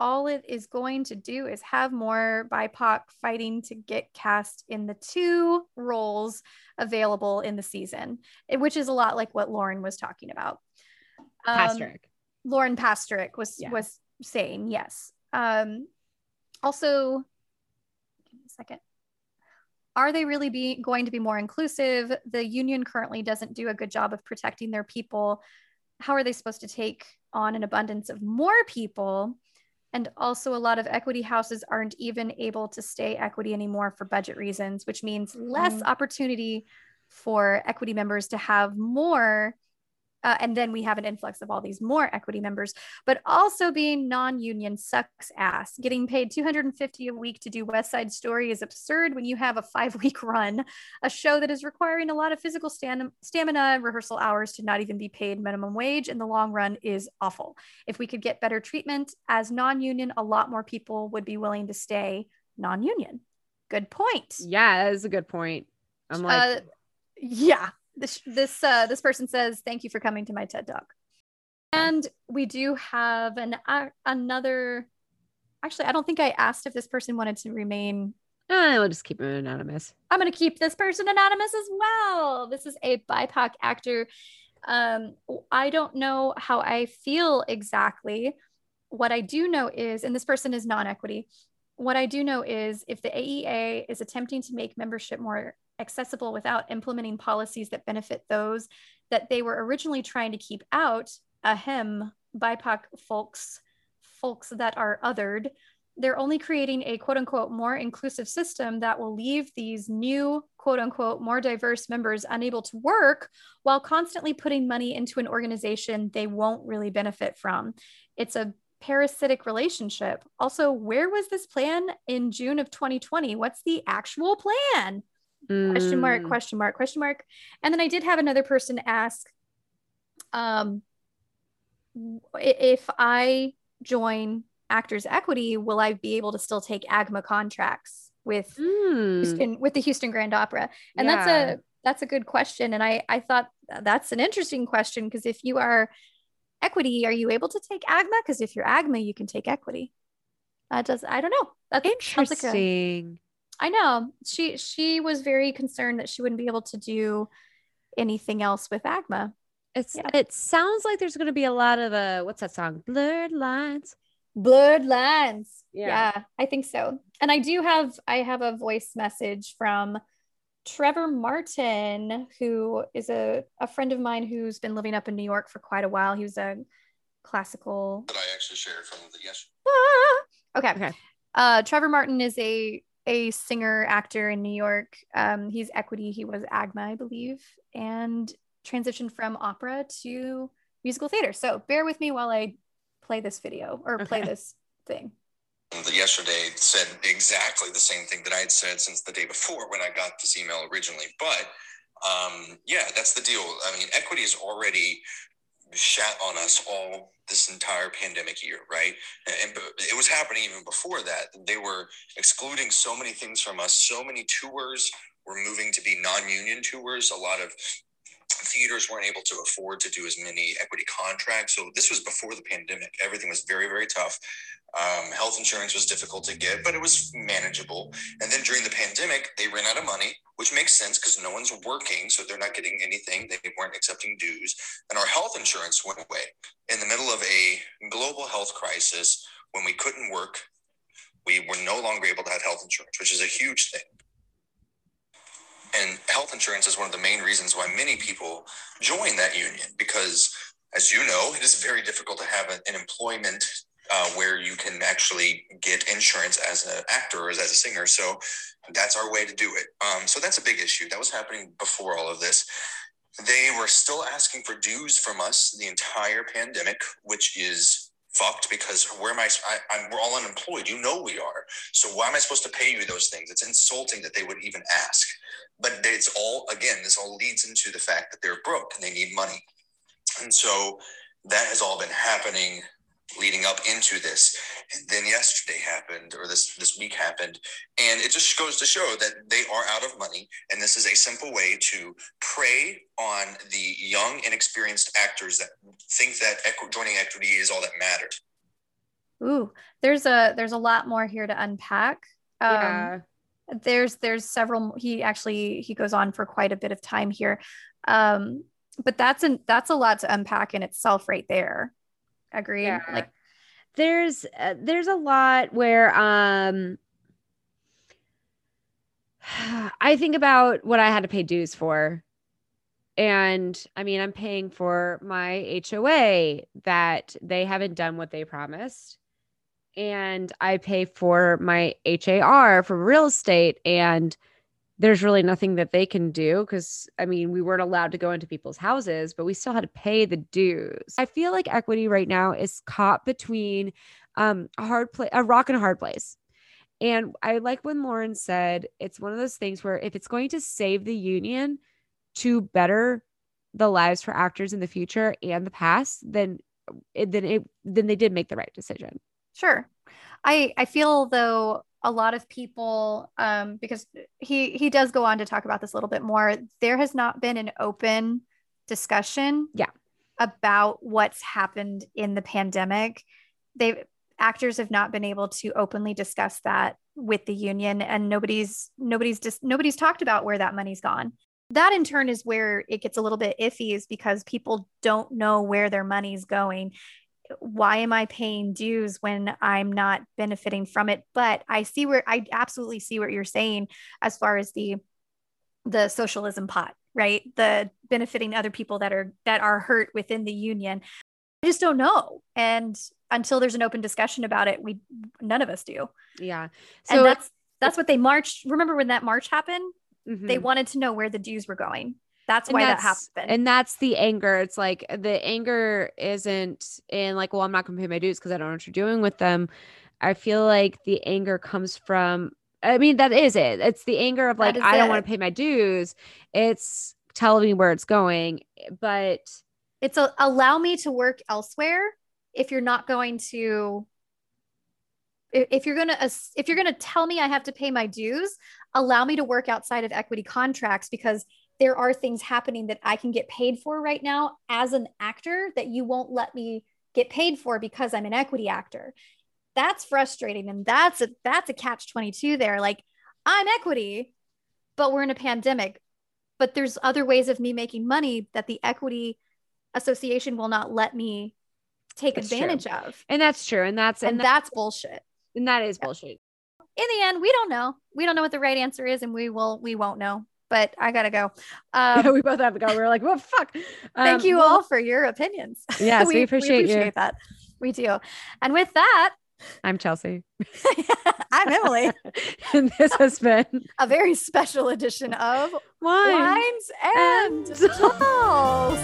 all it is going to do is have more BIPOC fighting to get cast in the two roles available in the season, eh, which is a lot like what Lauren was talking about. Um, Pastorek. Lauren Pastorek was Yeah. was saying yes. Um, also, give me a second. Are they really be going to be more inclusive? The union currently doesn't do a good job of protecting their people. How are they supposed to take on an abundance of more people? And also, a lot of equity houses aren't even able to stay equity anymore for budget reasons, which means less Mm. opportunity for equity members to have more. Uh, and then we have an influx of all these more equity members, but also being non-union sucks ass. Getting paid 250 a week to do West Side Story is absurd when you have a five-week run, a show that is requiring a lot of physical stam- stamina, and rehearsal hours to not even be paid minimum wage in the long run is awful. If we could get better treatment as non-union, a lot more people would be willing to stay non-union. Good point. Yeah, that is a good point. I'm like, Uh, yeah this this uh this person says thank you for coming to my ted talk. And we do have an uh, another actually i don't think i asked if this person wanted to remain. Eh, we'll just keep it anonymous. i'm going to keep this person anonymous as well. This is a bipoc actor. Um i don't know how i feel exactly. What i do know is and this person is non-equity what i do know is if the aea is attempting to make membership more accessible without implementing policies that benefit those that they were originally trying to keep out ahem bipoc folks folks that are othered. They're only creating a quote unquote more inclusive system that will leave these new quote unquote more diverse members unable to work while constantly putting money into an organization they won't really benefit from. It's a parasitic relationship. Also, where was this plan in June of 2020? What's the actual plan? Question mark, Mm. question mark, question mark. And then I did have another person ask um if I join Actors Equity, will I be able to still take AGMA contracts with Mm. Houston with the Houston Grand Opera? And that's a that's a good question. And I I thought that's an interesting question because if you are equity, are you able to take AGMA? Because if you're AGMA, you can take equity. That does I don't know. That sounds like interesting. I know she she was very concerned that she wouldn't be able to do anything else with AGMA. It's Yeah. it sounds like there's gonna be a lot of uh what's that song? Blurred lines. Blurred lines. Yeah. Yeah. I think so. And I do have I have a voice message from Trevor Martin, who is a, a friend of mine who's been living up in New York for quite a while. He was a classical that I actually shared from the yes. Ah! Okay. Okay. Uh, Trevor Martin is a a singer actor in New York. Um, he's equity. He was AGMA, I believe, and transitioned from opera to musical theater. So bear with me while I play this video or play this thing. Yesterday said exactly the same thing that I had said since the day before when I got this email originally. But um, yeah, that's the deal. I mean, equity is already shat on us all this entire pandemic year, right? And it was happening even before that. They were excluding so many things from us. So many tours were moving to be non-union tours. A lot of theaters weren't able to afford to do as many equity contracts. So this was before the pandemic. Everything was very, very tough. Um, health insurance was difficult to get, but it was manageable. And then during the pandemic, they ran out of money, which makes sense because no one's working, so they're not getting anything. They weren't accepting dues, and our health insurance went away in the middle of a global health crisis when we couldn't work. We were no longer able to have health insurance, which is a huge thing. And health insurance is one of the main reasons why many people join that union because, as you know, it is very difficult to have an, employment uh, where you can actually get insurance as an actor or as a singer. So that's our way to do it. Um, so that's a big issue. That was happening before all of this. They were still asking for dues from us the entire pandemic, which is fucked because where am I, I I'm, we're all unemployed. You know we are. So why am I supposed to pay you those things? It's insulting that they would even ask. But it's all again, this all leads into the fact that they're broke and they need money. And so that has all been happening leading up into this. And then yesterday happened, or this this week happened, and it just goes to show that they are out of money. And this is a simple way to prey on the young, inexperienced actors that think that equi- joining equity is all that matters. Ooh, there's a there's a lot more here to unpack. Um, yeah. There's there's several he actually he goes on for quite a bit of time here um but that's an that's a lot to unpack in itself right there agree Yeah. like there's uh, there's a lot where um I think about what I had to pay dues for. And I mean, I'm paying for my HOA that they haven't done what they promised. And I pay for my HAR for real estate and there's really nothing that they can do because I mean, we weren't allowed to go into people's houses, but we still had to pay the dues. I feel like equity right now is caught between um, a hard place, a rock and a hard place. And I like when Lauren said it's one of those things where if it's going to save the union to better the lives for actors in the future and the past, then then it then they did make the right decision. Sure. I i feel though a lot of people um because he he does go on to talk about this a little bit more there has not been an open discussion Yeah. about what's happened in the pandemic. They actors have not been able to openly discuss that with the union and nobody's nobody's just nobody's talked about where that money's gone. That in turn is where it gets a little bit iffy is because people don't know where their money's going why am i paying dues when i'm not benefiting from it but i see where i absolutely see what you're saying as far as the the socialism pot right the benefiting other people that are that are hurt within the union i just don't know and until there's an open discussion about it, we none of us do. Yeah. and that's that's what they marched. Remember when that march happened? mhm. They wanted to know where the dues were going. That's why that happened. And that's the anger. It's like the anger isn't in like, well, I'm not gonna pay my dues because I don't know what you're doing with them. I feel like the anger comes from I mean, that is it. It's the anger of like, I don't want to pay my dues. It's tell me where it's going. Eh, but it's a, allow me to work elsewhere if you're not going to if if you're going to if you're going to tell me I have to pay my dues, allow me to work outside of equity contracts because there are things happening that I can get paid for right now as an actor that you won't let me get paid for because I'm an equity actor. That's frustrating and that's a that's a catch 22 there like I'm equity but we're in a pandemic but there's other ways of me making money that the equity association will not let me take That's true. advantage of. and that's true. And that's And and, that, that's bullshit. and that is bullshit. In the end, we don't know. We don't know what the right answer is, and we will we won't know. But I gotta go. Um, we both have to go. We are like, well, fuck. thank Um, you well, all for your opinions. Yes, we appreciate you. that. We do. And with that, I'm Chelsea. I'm Emily. and this has been A very special edition of Wine. Wines and and Dolls.